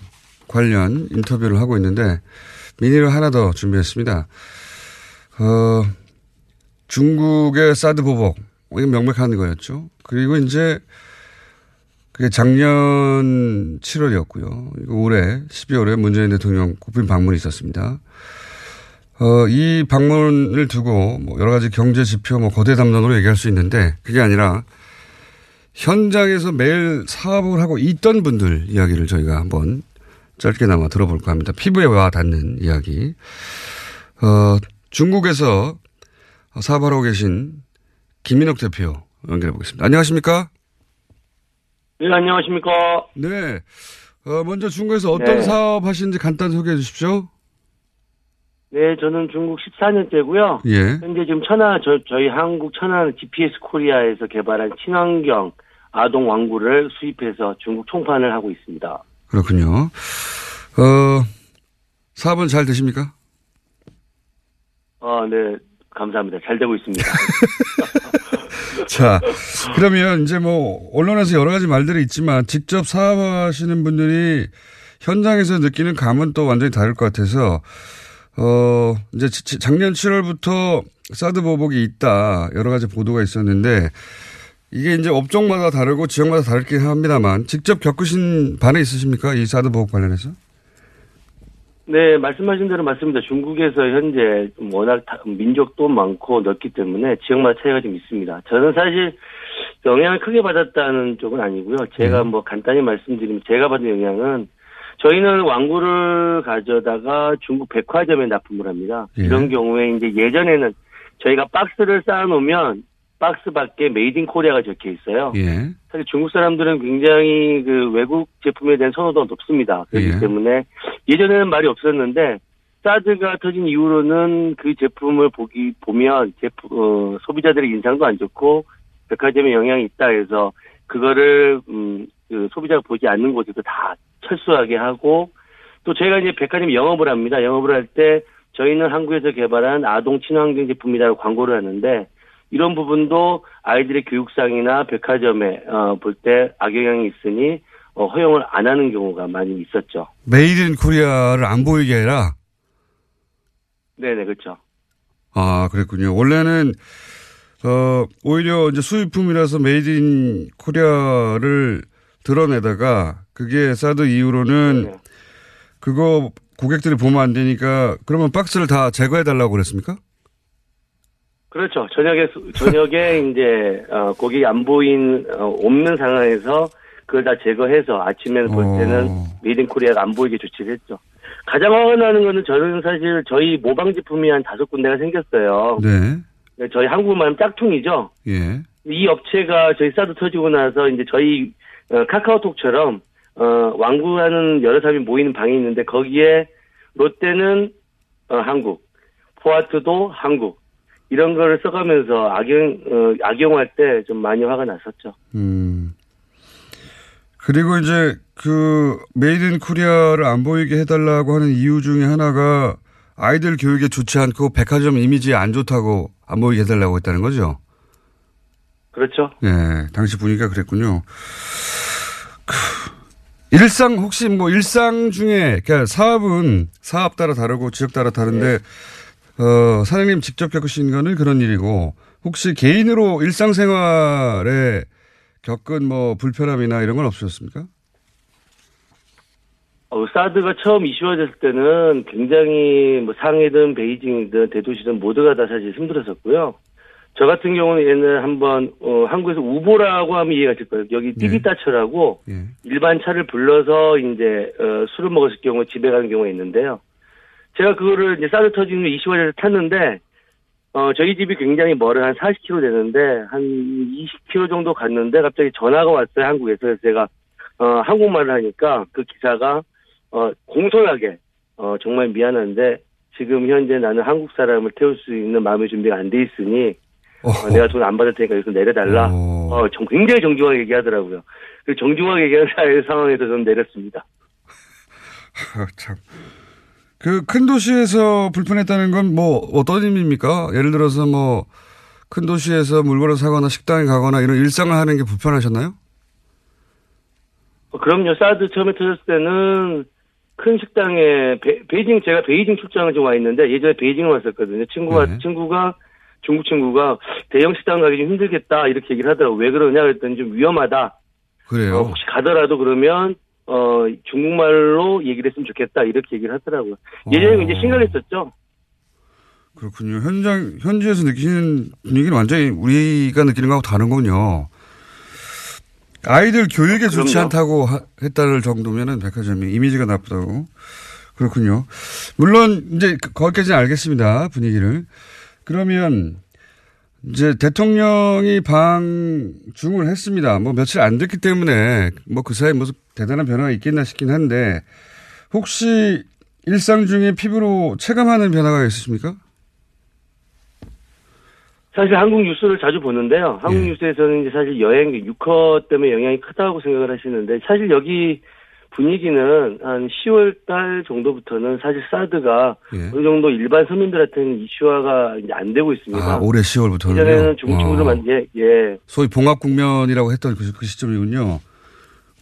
관련 인터뷰를 하고 있는데 미니를 하나 더 준비했습니다. 어, 중국의 사드 보복 이건 명백한 거였죠. 그리고 이제 그게 작년 7월이었고요. 올해 12월에 문재인 대통령 국빈 방문이 있었습니다. 어, 이 방문을 두고 뭐 여러 가지 경제 지표 뭐 거대 담론으로 얘기할 수 있는데 그게 아니라 현장에서 매일 사업을 하고 있던 분들 이야기를 저희가 한번 짧게나마 들어볼까 합니다. 피부에 와 닿는 이야기. 어, 중국에서 사업하고 계신 김민옥 대표 연결해 보겠습니다. 안녕하십니까? 네, 안녕하십니까? 네. 어, 먼저 중국에서 어떤 네. 사업 하시는지 간단 소개해 주십시오. 네, 저는 중국 14년째고요. 예. 현재 지금 천안 저, 저희 한국 천안 GPS 코리아에서 개발한 친환경 아동 왕구를 수입해서 중국 총판을 하고 있습니다. 그렇군요. 어, 사업은 잘 되십니까? 어, 네, 감사합니다. 잘 되고 있습니다. 자, 그러면 이제 뭐 언론에서 여러 가지 말들이 있지만 직접 사업하시는 분들이 현장에서 느끼는 감은 또 완전히 다를 것 같아서 어 이제 지- 작년 7월부터 사드 보복이 있다 여러 가지 보도가 있었는데 이게 이제 업종마다 다르고 지역마다 다르긴 합니다만 직접 겪으신 반응 있으십니까 이 사드 보복 관련해서? 네, 말씀하신 대로 맞습니다. 중국에서 현재 워낙 다- 민족도 많고 넓기 때문에 지역마다 차이가 좀 있습니다. 저는 사실 영향을 크게 받았다는 쪽은 아니고요. 제가 뭐 간단히 말씀드리면 제가 받은 영향은 저희는 완구를 가져다가 중국 백화점에 납품을 합니다. 예. 이런 경우에 이제 예전에는 저희가 박스를 쌓아놓으면 박스 밖에 Made in Korea가 적혀 있어요. 예. 사실 중국 사람들은 굉장히 그 외국 제품에 대한 선호도가 높습니다. 그렇기 예. 때문에 예전에는 말이 없었는데 사드가 터진 이후로는 그 제품을 보기 보면 제품 어, 소비자들의 인상도 안 좋고 백화점에 영향이 있다 해서 그거를 음, 그 소비자가 보지 않는 곳에서 다 철수하게 하고 또 저희가 이제 백화점 영업을 합니다. 영업을 할 때 저희는 한국에서 개발한 아동 친환경 제품이라고 광고를 하는데 이런 부분도 아이들의 교육상이나 백화점에 어, 볼 때 악영향이 있으니 어, 허용을 안 하는 경우가 많이 있었죠. Made in Korea를 안 보이게 해라. 네네 그렇죠. 아, 그랬군요. 원래는, 어, 오히려 이제 수입품이라서 Made in Korea를 드러내다가 그게 사드 이후로는 그거 고객들이 보면 안 되니까 그러면 박스를 다 제거해 달라고 그랬습니까? 그렇죠. 저녁에 수- 저녁에 이제 어, 고객이 안 보인 어, 없는 상황에서 그걸 다 제거해서 아침에는 볼 때는 Made in Korea가 안 보이게 조치를 했죠. 가장 화가 나는 거는 저는 사실 저희 모방 제품이 한 다섯 군데가 생겼어요. 네. 저희 한국말 짝퉁이죠. 예. 이 업체가 저희 사드 터지고 나서 이제 저희 어, 카카오톡처럼 어, 완구하는 여러 사람이 모이는 방이 있는데 거기에 롯데는 어, 한국, 포아트도 한국 이런 거를 써가면서 악용 어, 악용할 때 좀 많이 화가 났었죠. 음. 그리고 이제 그 Made in Korea를 안 보이게 해달라고 하는 이유 중에 하나가 아이들 교육에 좋지 않고 백화점 이미지에 안 좋다고 안 보이게 해달라고 했다는 거죠. 그렇죠. 예, 당시 분위기가 그랬군요. 그, 일상 혹시 뭐 일상 중에 그러니까 사업은 사업 따라 다르고 지역 따라 다른데 어, 사장님 직접 겪으신 거는 그런 일이고 혹시 개인으로 일상생활에 겪은 뭐 불편함이나 이런 건 없으셨습니까? 어, 사드가 처음 이슈화됐을 때는 굉장히 뭐 상해든 베이징이든 대도시든 모두가 다 사실 힘들었었고요. 저 같은 경우는 얘는 한번 어, 한국에서 우보라고 하면 이해가 될 거예요. 여기 띠비따처라고 일반 차를 불러서 이제 어, 술을 먹었을 경우 집에 가는 경우가 있는데요. 제가 그거를 이제 사드 후 이슈화돼서 탔는데 어, 저희 집이 굉장히 멀어 한 40km 되는데 한 20km 정도 갔는데 갑자기 전화가 왔어요 한국에서 그래서 제가 어, 한국말을 하니까 그 기사가 어, 공손하게 어, 정말 미안한데 지금 현재 나는 한국 사람을 태울 수 있는 마음의 준비가 안 돼 있으니 어, 내가 돈 안 받을 테니까 여기서 내려달라. 어, 정, 굉장히 정중하게 얘기하더라고요. 그 정중하게 얘기하는 상황에서 저는 내렸습니다. 아, 참. 그 큰 도시에서 불편했다는 건 뭐 어떤 의미입니까? 예를 들어서 뭐 큰 도시에서 물건을 사거나 식당에 가거나 이런 일상을 하는 게 불편하셨나요? 어, 그럼요. 사드 처음에 터졌을 때는 큰 식당에 베, 이징 제가 베이징 출장을 좀 와 있는데 예전에 베이징을 왔었거든요. 친구가 친구가 중국 친구가 대형 식당 가기 좀 힘들겠다 이렇게 얘기를 하더라고. 왜 그러냐 그랬더니 좀 위험하다. 그래요. 어, 혹시 가더라도 그러면 어 중국말로 얘기를 했으면 좋겠다 이렇게 얘기를 하더라고요. 예전에 이제 심각했었죠. 그렇군요. 현장, 현지에서 느끼는 분위기는 완전히 우리가 느끼는 거하고 다른군요. 아이들 교육에 좋지. 않다고 하- 했다는 정도면은 백화점이 이미지가 나쁘다고. 그렇군요. 물론 이제 그- 거기까지는 알겠습니다. 분위기를. 그러면 이제 대통령이 방중을 했습니다. 뭐 며칠 안 됐기 때문에 뭐 그 사이에 무슨 대단한 변화가 있겠나 싶긴 한데 혹시 일상 중에 피부로 체감하는 변화가 있으십니까? 사실 한국 뉴스를 자주 보는데요. 한국 예. 뉴스에서는 이제 사실 여행 유커 때문에 영향이 크다고 생각을 하시는데 사실 여기 분위기는 한 10월 달 정도부터는 사실 사드가 어느 정도 일반 서민들한테는 이슈화가 이제 안 되고 있습니다. 아, 올해 10월부터는요. 이전에는 중국 친구들 어. 만 예, 예. 소위 봉합 국면이라고 했던 그, 그 시점이군요.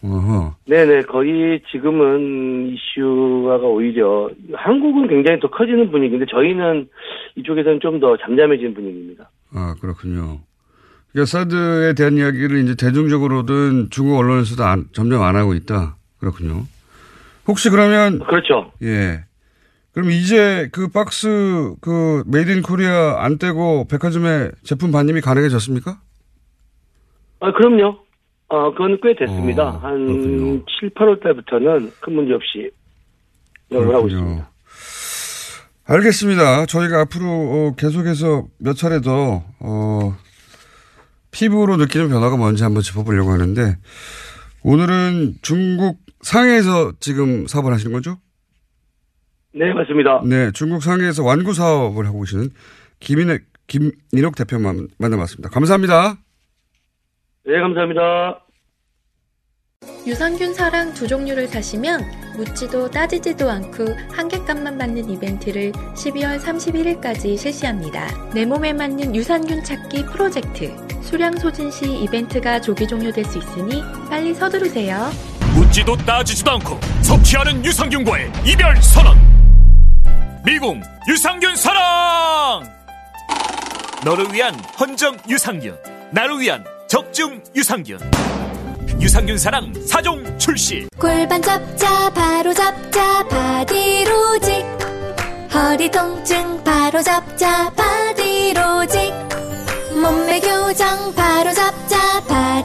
어허. 네네, 거의 지금은 이슈화가 오히려 한국은 굉장히 더 커지는 분위기인데 저희는 이쪽에서는 좀 더 잠잠해지는 분위기입니다. 아, 그렇군요. 그러니까 사드에 대한 이야기를 이제 대중적으로든 중국 언론에서도 안- 점점 안 하고 있다. 그렇군요. 혹시 그러면 그렇죠. 예. 그럼 이제 그 박스 그 Made in Korea 안 떼고 백화점에 제품 반입이 가능해졌습니까? 아, 그럼요. 어, 그건 꽤 됐습니다. 어, 한 7, 8월 달부터는 큰 문제 없이 영업을 하고 있습니다. 알겠습니다. 저희가 앞으로 어, 계속해서 몇 차례 더 어, 피부로 느끼는 변화가 뭔지 한번 짚어보려고 하는데 오늘은 중국 상해에서 지금 사업을 하시는 거죠? 네, 맞습니다. 네, 중국 상해에서 완구 사업을 하고 계시는 김인혁, 김인혁 대표 만- 만나봤습니다. 감사합니다. 네, 감사합니다. 유산균 사랑 두 종류를 사시면 묻지도 따지지도 않고 한 개값만 받는 이벤트를 12월 31일까지 실시합니다. 내 몸에 맞는 유산균 찾기 프로젝트 수량 소진 시 이벤트가 조기 종료될 수 있으니 빨리 서두르세요. 묻지도 따지지도 않고 섭취하는 유산균과의 이별 선언. 미궁 유산균 사랑. 너를 위한 헌정 유산균, 나를 위한 적중 유산균. 유산균 사랑 사종 출시. 골반 잡자 바로 잡자 바디로직 허리 통증 바로 잡자 바디로직 몸매 교정 바로 잡자 바디로직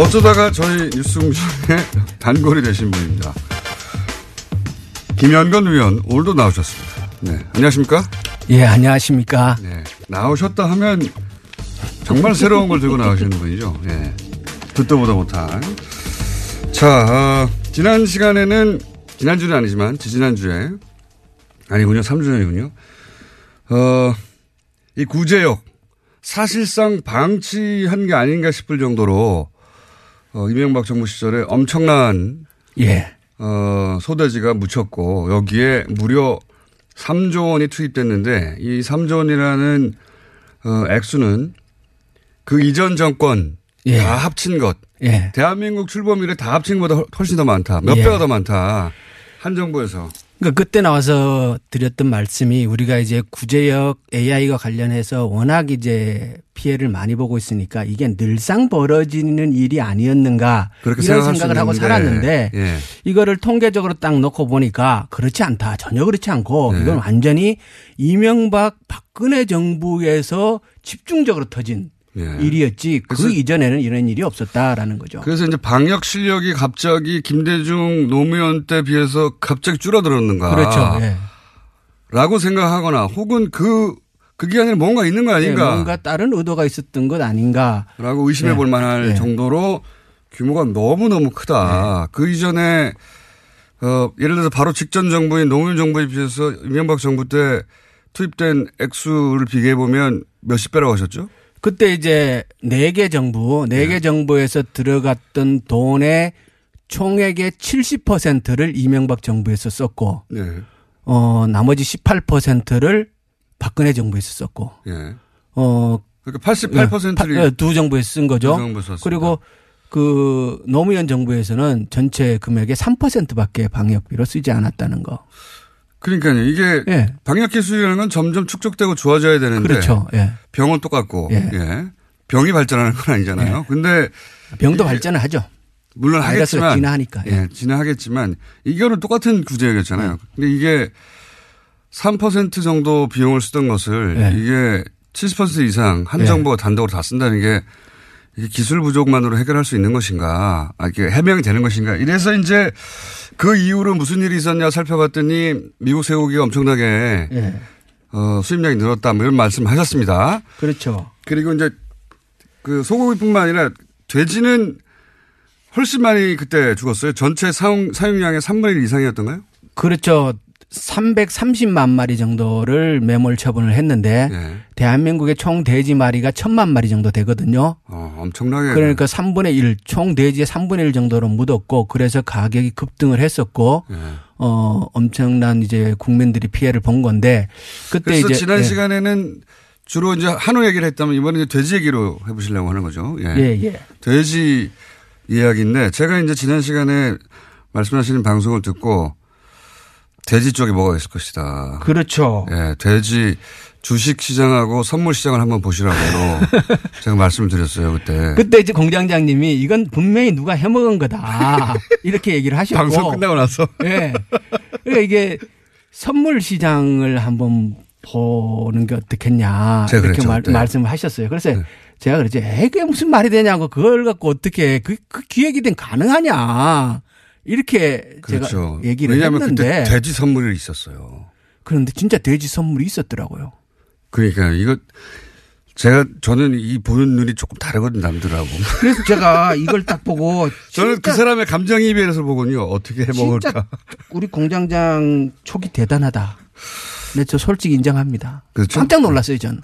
어쩌다가 저희 뉴스공장의 단골이 되신 분입니다. 김현건 의원 오늘도 나오셨습니다. 네, 안녕하십니까? 예, 안녕하십니까? 네, 나오셨다 하면 정말 새로운 걸 들고 나오시는 분이죠. 예, 듣도 보다 못한. 자, 어, 지난 시간에는 지난주는 아니지만 지지난주에 아니군요. 3주 전이군요. 어, 이 구제역 사실상 방치한 게 아닌가 싶을 정도로 어, 이명박 정부 시절에 엄청난 예. 어, 소대지가 묻혔고 여기에 무려 3조 원이 투입됐는데 이 3조 원이라는 어, 액수는 그 이전 정권 예. 다 합친 것. 예. 대한민국 출범 이래 다 합친 것보다 훨씬 더 많다. 몇 예. 배가 더 많다. 한 정부에서. 그러니까 그때 나와서 드렸던 말씀이 우리가 이제 구제역 AI가 관련해서 워낙 이제 피해를 많이 보고 있으니까 이게 늘상 벌어지는 일이 아니었는가 그렇게 이런 생각을 하고 있는데, 살았는데 예. 이거를 통계적으로 딱 놓고 보니까 그렇지 않다. 전혀 그렇지 않고 네. 이건 완전히 이명박 박근혜 정부에서 집중적으로 터진 예. 일이었지 그 이전에는 이런 일이 없었다라는 거죠. 그래서 이제 방역 실력이 갑자기 김대중 노무현 때 비해서 갑자기 줄어들었는가. 그렇죠. 예. 라고 생각하거나 혹은 그, 그 기간에 뭔가 있는 거 예, 아닌가. 뭔가 다른 의도가 있었던 것 아닌가. 라고 의심해 예. 볼 만할 예. 정도로 규모가 너무너무 크다. 그 이전에 어, 예를 들어서 바로 직전 정부인 노무현 정부에 비해서 이명박 정부 때 투입된 액수를 비교해 보면 몇십 배라고 하셨죠? 그때 이제 네 개 정부, 네개 정부에서 들어갔던 돈의 총액의 70%를 이명박 정부에서 썼고, 네. 어, 나머지 18%를 박근혜 정부에서 썼고, 예. 어, 그러니까 88%를 예, 두 정부에서 쓴 거죠. 두. 그리고 그 노무현 정부에서는 전체 금액의 3%밖에 방역비로 쓰지 않았다는 거. 그러니까요. 이게 예. 방역 기술이라는 건 점점 축적되고 좋아져야 되는데 그렇죠. 예. 병은 똑같고 예. 예. 병이 발전하는 건 아니잖아요. 근데 병도 발전을 하죠. 물론 하겠지만 진화하니까. 예. 예, 진화하겠지만 이거는 똑같은 구제역이었잖아요. 근데 이게 3% 정도 비용을 쓰던 것을 예. 이게 70% 이상 한 예. 정부가 단독으로 다 쓴다는 게 이게 기술 부족만으로 해결할 수 있는 것인가, 아, 이게 해명이 되는 것인가. 이래서 이제 그 이후로 무슨 일이 있었냐 살펴봤더니 미국 쇠고기가 엄청나게 예. 어, 수입량이 늘었다. 뭐 이런 말씀 하셨습니다. 그렇죠. 그리고 이제 그 소고기뿐만 아니라 돼지는 훨씬 많이 그때 죽었어요. 전체 사용, 사용량의 3분의 1 이상이었던가요? 그렇죠. 330만 마리 정도를 매몰 처분을 했는데 예. 대한민국의 총 돼지 마리가 천만 마리 정도 되거든요. 어, 엄청나게. 그러니까 3분의 1, 총 돼지의 3분의 1 정도로 묻었고 그래서 가격이 급등을 했었고 예. 어 엄청난 이제 국민들이 피해를 본 건데 그때 이제 지난 예. 시간에는 주로 이제 한우 얘기를 했다면 이번에 이제 돼지 얘기로 해 보시려고 하는 거죠. 예. 예, 예. 돼지 이야기인데 제가 이제 지난 시간에 말씀하시는 방송을 듣고 돼지 쪽에 뭐가 있을 것이다. 그렇죠. 예, 돼지 주식 시장하고 선물 시장을 한번 보시라고 제가 말씀을 드렸어요 그때. 그때 이제 공장장님이 이건 분명히 누가 해먹은 거다 이렇게 얘기를 하셨고 방송 끝나고 나서. 예. 그러니까 이게 선물 시장을 한번 보는 게 어떻겠냐 이렇게 그랬죠, 말, 그때. 말씀을 하셨어요. 그래서 제가 그랬지, 에이 그게 무슨 말이 되냐고 그걸 갖고 어떻게 그, 그 기획이 된 가능하냐 이렇게 그렇죠. 제가 얘기를 왜냐하면 했는데 그때 돼지 선물이 있었어요. 그런데 진짜 돼지 선물이 있었더라고요. 그러니까 이거 제가 저는 이 보는 눈이 조금 다르거든 남들하고. 그래서 제가 이걸 딱 보고 저는 그 사람의 감정이입에서 보군요. 어떻게 해 먹을까. 진짜 우리 공장장 촉이 대단하다. 네, 저 솔직히 인정합니다. 그렇죠? 깜짝 놀랐어요, 전.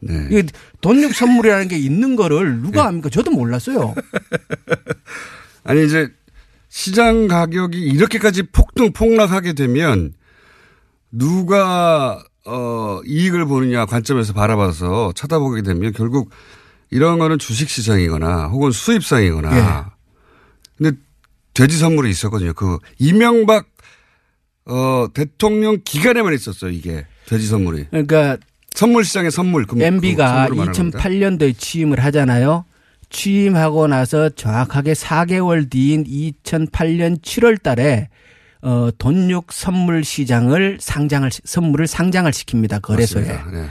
네. 이게 돈육 선물이라는 게 있는 거를 누가 압니까? 저도 몰랐어요. 아니 이제 시장 가격이 이렇게까지 폭등 폭락하게 되면 누가 어 이익을 보느냐 관점에서 바라봐서 쳐다보게 되면 결국 이런 거는 주식 시장이거나 혹은 수입상이거나 예. 근데 돼지 선물이 있었거든요. 그 이명박 어 대통령 기간에만 있었어요, 이게. 돼지 선물이. 그러니까 선물 시장의 선물 그 MB가 그 선물을 말하는 겁니다. 2008년도에 취임을 하잖아요. 취임하고 나서 정확하게 4개월 뒤인 2008년 7월 달에 어, 돈육 선물 시장을 상장을, 시- 선물을 상장을 시킵니다. 거래소에. 네.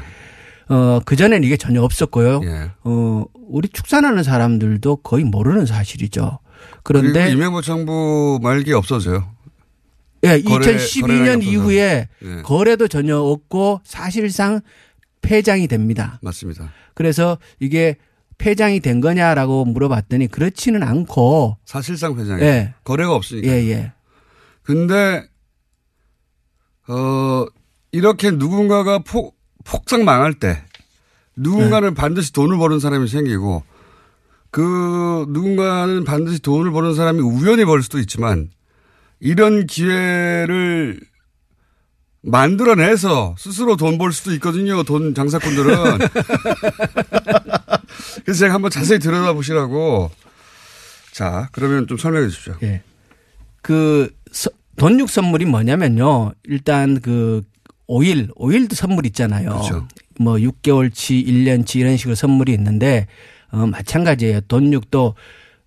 어, 그전에는 이게 전혀 없었고요. 예. 어, 우리 축산하는 사람들도 거의 모르는 사실이죠. 그런데 이명박 정부 말기에 없어져요. 예, 거래- 2012년 거래량이 없어서. 이후에 예. 거래도 전혀 없고 사실상 폐장이 됩니다. 맞습니다. 그래서 이게 폐장이 된 거냐라고 물어봤더니 그렇지는 않고 사실상 회장이 예. 거래가 없으니까. 예, 예. 근데 어 이렇게 누군가가 폭 폭삭 망할 때 누군가는 반드시 돈을 버는 사람이 생기고 그 누군가는 반드시 돈을 버는 사람이 우연히 벌 수도 있지만 이런 기회를 만들어내서 스스로 돈 벌 수도 있거든요. 돈 장사꾼들은. 그래서 제가 한번 자세히 들여다보시라고. 자, 그러면 좀 설명해 주십시오. 예. 그 서- 돈육 선물이 뭐냐면요. 일단 그 오일, 오일도 선물 있잖아요. 그렇죠. 뭐 6개월치, 1년치 이런 식으로 선물이 있는데 어 마찬가지예요. 돈육도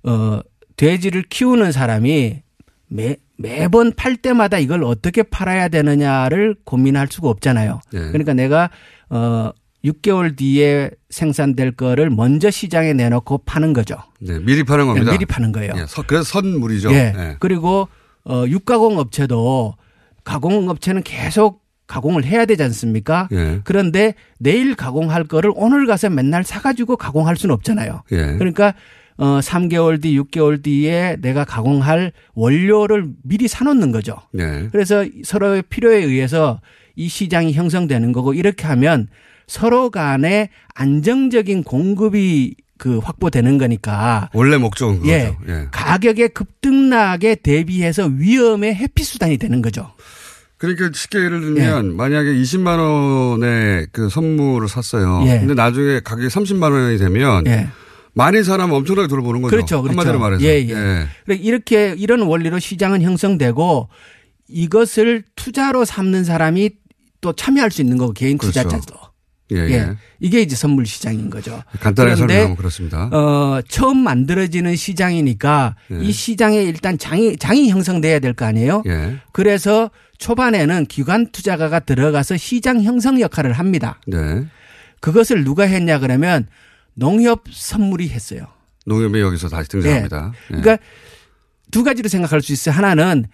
어 돼지를 키우는 사람이 매 매번 팔 때마다 이걸 어떻게 팔아야 되느냐를 고민할 수가 없잖아요. 예. 그러니까 내가 어 6개월 뒤에 생산될 거를 먼저 시장에 내놓고 파는 거죠. 네, 미리 파는 겁니다. 네, 미리 파는 거예요. 예, 서- 그래서 선물이죠. 예. 예. 그리고 어 육가공 업체도 가공 업체는 계속 가공을 해야 되지 않습니까? 예. 그런데 내일 가공할 거를 오늘 가서 맨날 사가지고 가공할 수는 없잖아요. 예. 그러니까 어 3개월 뒤, 6개월 뒤에 내가 가공할 원료를 미리 사놓는 거죠. 네. 그래서 서로의 필요에 의해서 이 시장이 형성되는 거고 이렇게 하면 서로 간에 안정적인 공급이 그 확보되는 거니까 원래 목적은 그거죠. 예. 예. 가격의 급등락에 대비해서 위험의 회피 수단이 되는 거죠. 그러니까 쉽게 예를 들면 만약에 20만 원의 그 선물을 샀어요. 예. 근데 나중에 가격이 30만 원이 되면 예. 많이 사람 엄청나게 버는 거죠. 그렇죠. 그렇죠. 한마디로 말해서. 예, 예. 그러니까 이렇게 이런 원리로 시장은 형성되고 이것을 투자로 삼는 사람이 또 참여할 수 있는 거고 개인 그렇죠. 투자자도. 예, 예. 예. 이게 이제 선물 시장인 거죠. 간단하게 설명하면 그렇습니다. 어, 처음 만들어지는 시장이니까 예. 이 시장에 일단 장이 장이 형성돼야 될 거 아니에요? 예. 그래서 초반에는 기관 투자가가 들어가서 시장 형성 역할을 합니다. 네. 그것을 누가 했냐 그러면 농협 선물이 했어요. 농협이 여기서 다시 등장합니다. 예. 그러니까 두 가지로 생각할 수 있어요. 하나는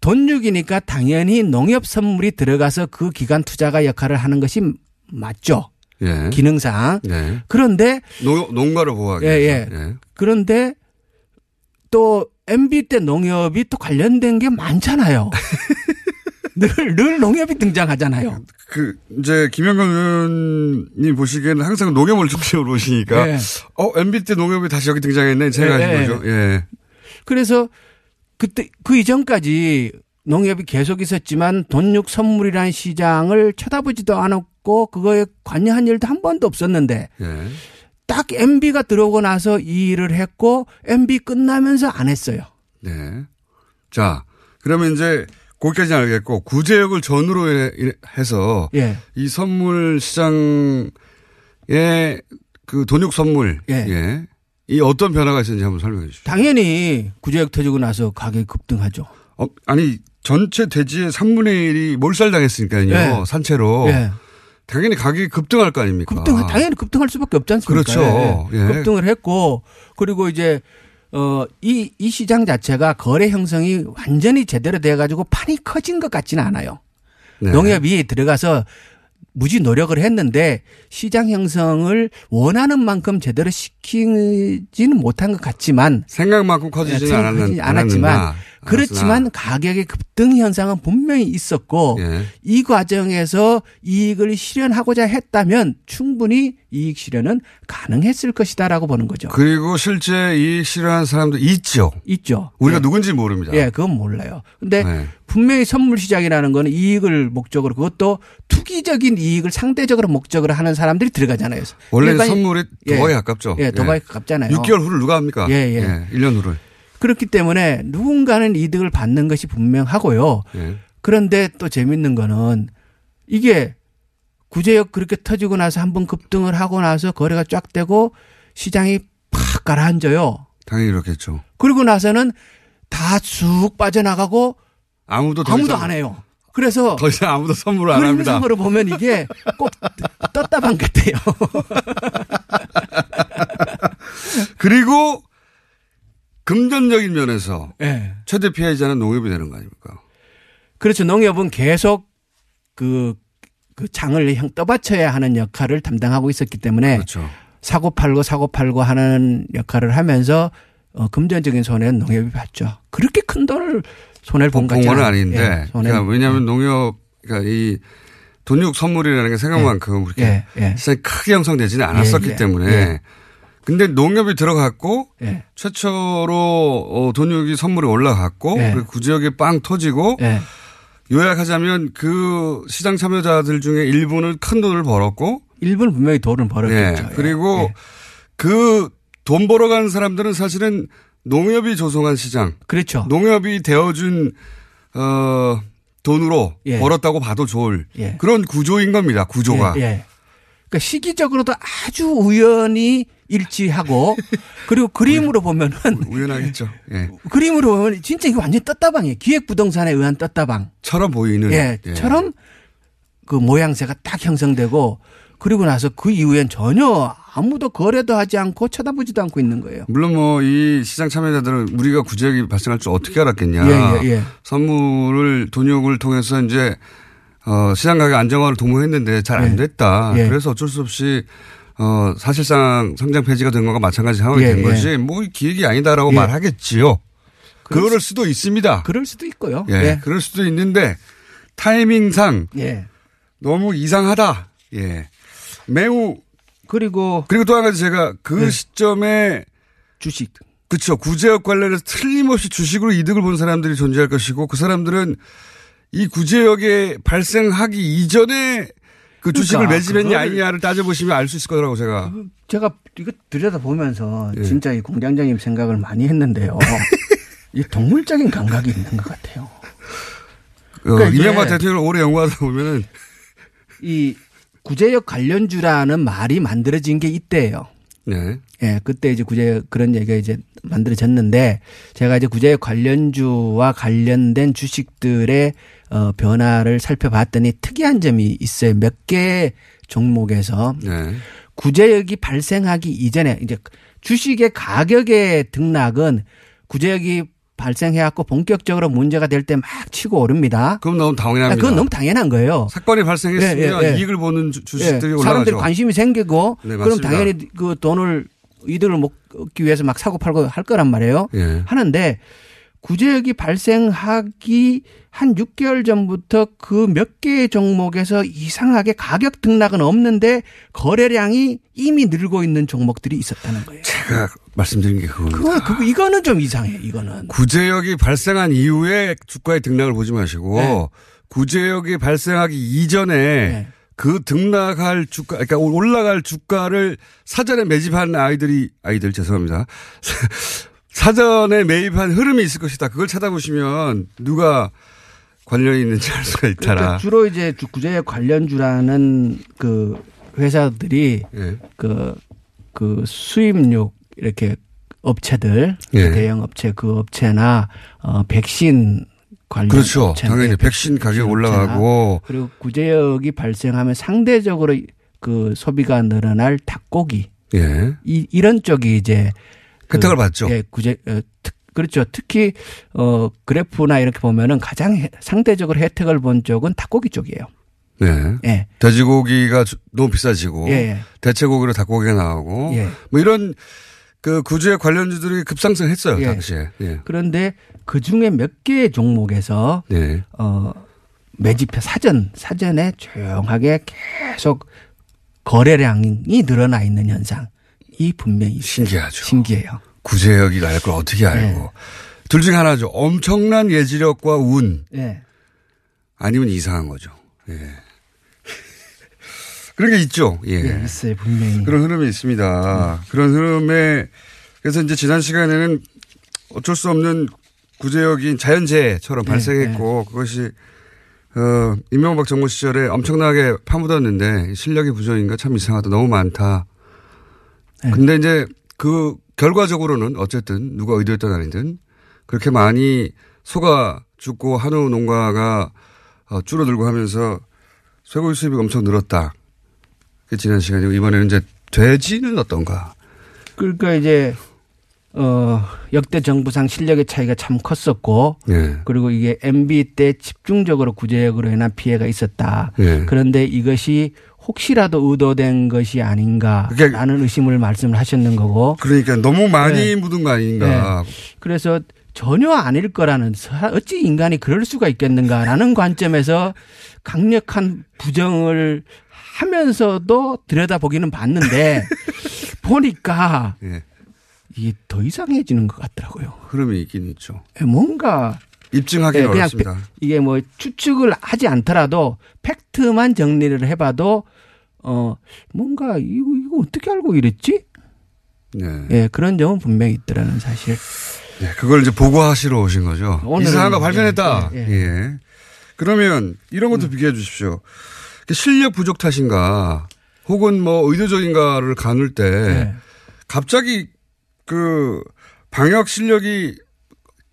돈육이니까 당연히 농협 선물이 들어가서 그 기관 투자가 역할을 하는 것이 맞죠. 예. 기능상. 네. 그런데 농, 농가를 보호하기 예, 위해서. 예. 그런데 또 MB 때 농협이 또 관련된 게 많잖아요. 늘, 늘 농협이 등장하잖아요. 그 이제 김영건 의원님 보시기에는 항상 농협을 중심으로 보시니까 예. 어 MB 때 농협이 다시 여기 등장했네 생각하신 예, 예. 거죠. 예. 그래서 그때 그 이전까지 농협이 계속 있었지만 돈육 선물이라는 시장을 쳐다보지도 않았고 그거에 관여한 일도 한 번도 없었는데 예. 딱 MB가 들어오고 나서 이 일을 했고 MB 끝나면서 안 했어요. 네. 자, 그러면 이제 거기까지는 알겠고 구제역을 전후로 해- 해서 예. 이 선물 시장의 그 돈육 선물 예. 이 어떤 변화가 있었는지 한번 설명해 주시죠. 당연히 구제역 터지고 나서 가격이 급등하죠. 어, 아니 전체 대지의 3분의 1이 몰살당했으니까요. 예. 산채로. 예. 당연히 가격이 급등할 거 아닙니까? 급등 당연히 급등할 수밖에 없지 않습니까? 그렇죠. 예. 예. 급등을 했고 그리고 이제 어 이 이 시장 자체가 거래 형성이 완전히 제대로 돼 가지고 판이 커진 것 같지는 않아요. 네. 농협이 들어가서 무지 노력을 했는데 시장 형성을 원하는 만큼 제대로 시키지는 못한 것 같지만 생각만큼 커지지는 예, 않았는, 않았지만. 그렇지만 가격의 급등 현상은 분명히 있었고 예. 이 과정에서 이익을 실현하고자 했다면 충분히 이익 실현은 가능했을 것이다라고 보는 거죠. 그리고 실제 이익 실현한 사람도 있죠. 있죠. 우리가 예. 누군지 모릅니다. 예, 그건 몰라요. 근데 네. 분명히 선물 시장이라는 거는 이익을 목적으로 그것도 투기적인 이익을 상대적으로 목적으로 하는 사람들이 들어가잖아요. 원래는 일반인- 선물이 예. 도박에 가깝죠. 예, 도박에 가깝잖아요. 6개월 후를 누가 합니까? 예, 예. 1년 후를. 그렇기 때문에 누군가는 이득을 받는 것이 분명하고요. 예. 그런데 또 재밌는 거는 이게 구제역 그렇게 터지고 나서 한 번 급등을 하고 나서 거래가 쫙 되고 시장이 팍 가라앉아요. 당연히 그렇겠죠. 그리고 나서는 다쑥 빠져나가고 아무도 더 아무도 안 해요. 그래서 더 이상 아무도 선물을 안 합니다. 그림상으로 보면 이게 꼭 떴다방 같아요. 그리고 금전적인 면에서 예. 최대 피해자는 농협이 되는 거 아닙니까? 그렇죠. 농협은 계속 그, 그 장을 향 떠받쳐야 하는 역할을 담당하고 있었기 때문에 그렇죠. 사고 팔고 사고 팔고 하는 역할을 하면서 어, 금전적인 손해는 농협이 봤죠. 그렇게 큰 돈을 손해를 본본 것같지 건 않아요. 아닌데. 예, 그러니까 왜냐하면 농협, 그러니까 이 돈육 선물이라는 게 생각만큼 그렇게 예, 예. 시장이 크게 형성되지는 않았었기 예, 예, 때문에. 예. 근데 농협이 들어갔고 예. 최초로 어, 돈육이 선물이 올라갔고 예. 그리고 구지역에 빵 터지고 예. 요약하자면 그 시장 참여자들 중에 일부는 큰 돈을 벌었고 일부는 분명히 돈을 벌었겠죠. 예. 그리고 그 돈 벌어가는 사람들은 사실은 농협이 조성한 시장. 그렇죠. 농협이 되어준 어 돈으로 예. 벌었다고 봐도 좋을 예. 그런 구조인 겁니다. 구조가. 예, 예. 그러니까 시기적으로도 아주 우연히 일치하고 그리고 그림으로 보면은 우연하겠죠. 예. 그림으로 보면 진짜 이거 완전 떴다방이에요. 기획부동산에 의한 떴다방. 처럼 보이는. 예, 예. 처럼 그 모양새가 딱 형성되고 그리고 나서 그 이후엔 전혀 아무도 거래도 하지 않고 쳐다보지도 않고 있는 거예요. 물론 뭐 이 시장 참여자들은 우리가 구제역이 발생할 줄 어떻게 알았겠냐. 예, 예, 예. 선물을 돈역을 통해서 이제 어 시장 가격 안정화를 도모했는데 잘안 예. 됐다. 예. 그래서 어쩔 수 없이 어 사실상 상장 폐지가 된 거가 마찬가지 상황이 예, 된 예. 거지. 뭐 기획이 아니다라고 예. 말하겠지요. 그럴 그럴 수 도 있습니다. 그럴 수도 있고요. 예, 예. 그럴 수도 있는데 타이밍상 예. 너무 이상하다. 예. 매우 그리고 그리고 또 한 가지 제가 그 예. 시점에 주식 그렇죠. 구제역 관련해서 틀림없이 주식으로 이득을 본 사람들이 존재할 것이고 그 사람들은 이 구제역에 발생하기 이전에 그 주식을 그러니까 매집했냐 아니냐를 따져보시면 알 수 있을 거라고 제가. 제가 이거 들여다 보면서 예. 진짜 이 공장장님 생각을 많이 했는데요. 이 동물적인 감각이 있는 것 같아요. 어, 그러니까 이명박 대통령을 오래 연구하다 보면은 이 구제역 관련주라는 말이 만들어진 게 이때예요. 네. 예, 그때 이제 구제역 그런 얘기가 이제 만들어졌는데 제가 이제 구제역 관련주와 관련된 주식들의 어, 변화를 살펴봤더니 특이한 점이 있어요. 몇 개 종목에서 네. 구제역이 발생하기 이전에 이제 주식의 가격의 등락은 구제역이 발생해갖고 본격적으로 문제가 될 때 막 치고 오릅니다. 그럼 너무 당연합니다. 그건 너무 당연한 거예요. 사건이 발생했으면 예, 예, 예. 이익을 보는 주- 주식들이 예, 올라가죠. 사람들이 관심이 생기고 네, 그럼. 당연히 그 돈을 이득을 얻기 위해서 막 사고 팔고 할 거란 말이에요. 예. 하는데 구제역이 발생하기 한 6개월 전부터 그 몇 개의 종목에서 이상하게 가격 등락은 없는데 거래량이 이미 늘고 있는 종목들이 있었다는 거예요. 제가 말씀드린 게 그겁니다. 그거, 그거 이거는 좀 이상해. 이거는. 구제역이 발생한 이후에 주가의 등락을 보지 마시고 네. 구제역이 발생하기 이전에 그 등락할 주가, 그러니까 올라갈 주가를 사전에 매집한 아이들이 아이들 죄송합니다. 사전에 매입한 흐름이 있을 것이다. 그걸 찾아보시면 누가 관련이 있는지 알 수가 있다라. 그러니까 주로 이제 주- 구제 관련주라는 그 회사들이 예. 그, 그 수입육 이렇게 업체들 예. 대형 업체 그 업체나 어 백신 관련 그렇죠. 업체나 당연히 예, 백신 가격 올라가고. 그리고 구제역이 발생하면 상대적으로 그 소비가 늘어날 닭고기 예. 이, 이런 쪽이 이제 혜택을 받죠. 예, 구제 어, 특, 그렇죠. 특히 어 그래프나 이렇게 보면은 가장 해- 상대적으로 혜택을 본 쪽은 닭고기 쪽이에요. 네. 예. 돼지고기가 주- 너무 비싸지고 예, 예. 대체고기로 닭고기가 나오고 예. 뭐 이런 그 구제 관련주들이 급상승했어요 예. 당시에. 예. 그런데 그 중에 몇 개의 종목에서 네. 어 매집해 사전 사전에 조용하게 계속 거래량이 늘어나 있는 현상. 이 분명히 신기하죠. 신기해요. 구제역이 알걸 어떻게 알고. 둘 중에 하나죠. 엄청난 예지력과 운 예. 아니면 이상한 거죠. 예. 그런 게 있죠. 예. 예, 있어요, 분명히. 그런 흐름이 있습니다. 그런 흐름에 그래서 이제 지난 시간에는 어쩔 수 없는 구제역인 자연재해처럼 네, 발생했고 그것이 어 이명박 정부 시절에 엄청나게 파묻었는데 실력이 부족인가 참 이상하다 너무 많다. 네. 근데 이제 그 결과적으로는 어쨌든 누가 의도했던 아니든 그렇게 많이 소가 죽고 한우 농가가 어, 줄어들고 하면서 쇠고기 수입이 엄청 늘었다. 그게 지난 시간이고 이번에는 이제 돼지는 어떤가? 그러니까 이제 어 역대 정부상 실력의 차이가 참 컸었고 예. 그리고 이게 MB 때 집중적으로 구제역으로 인한 피해가 있었다. 예. 그런데 이것이 혹시라도 의도된 것이 아닌가라는 의심을 말씀을 하셨는 거고. 그러니까 너무 많이 네. 묻은 거 아닌가. 그래서 전혀 아닐 거라는 사- 어찌 인간이 그럴 수가 있겠는가라는 관점에서 강력한 부정을 하면서도 들여다보기는 봤는데 보니까 예. 이게 더 이상해지는 것 같더라고요. 흐름이 있긴 있죠. 예, 뭔가 입증하기 예, 그냥 어렵습니다. 팩- 이게 뭐 추측을 하지 않더라도 팩트만 정리를 해봐도 어 뭔가 이거 이거 어떻게 알고 이랬지? 네. 예 그런 점은 분명히 있더라는 사실. 네, 그걸 이제 보고하시러 오신 거죠. 이상한 거 발견했다. 예, 예. 예. 그러면 이런 것도 비교해 주십시오. 실력 부족 탓인가 혹은 뭐 의도적인가를 가눌 때 네. 갑자기 그 방역 실력이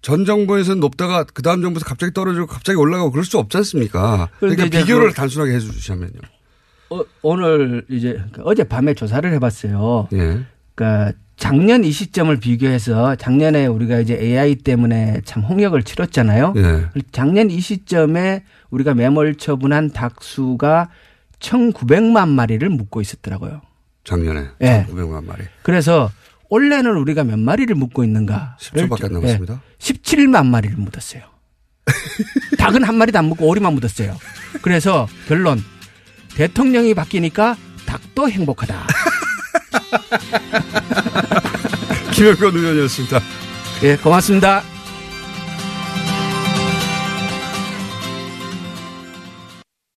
전 정부에서는 높다가 그 다음 정부에서 갑자기 떨어지고 갑자기 올라가고 그럴 수 없지 않습니까? 그러니까 이제 비교를 그- 단순하게 해 주시면요. 어, 오늘 이제 어제 밤에 조사를 해봤어요. 예. 그러니까 작년 이 시점을 비교해서 작년에 우리가 이제 AI 때문에 참 홍역을 치렀잖아요. 예. 작년 이 시점에 우리가 매몰 처분한 닭 수가 1,900만 마리를 묶고 있었더라고요. 작년에 예. 900만 마리. 그래서 올해는 우리가 몇 마리를 묶고 있는가? 10초밖에 안 남았습니다. 17만 마리를 묻었어요. 닭은 한 마리도 안 묻고 오리만 묻었어요. 그래서 결론 대통령이 바뀌니까 닭도 행복하다. 김영건 의원이었습니다. 예, 고맙습니다.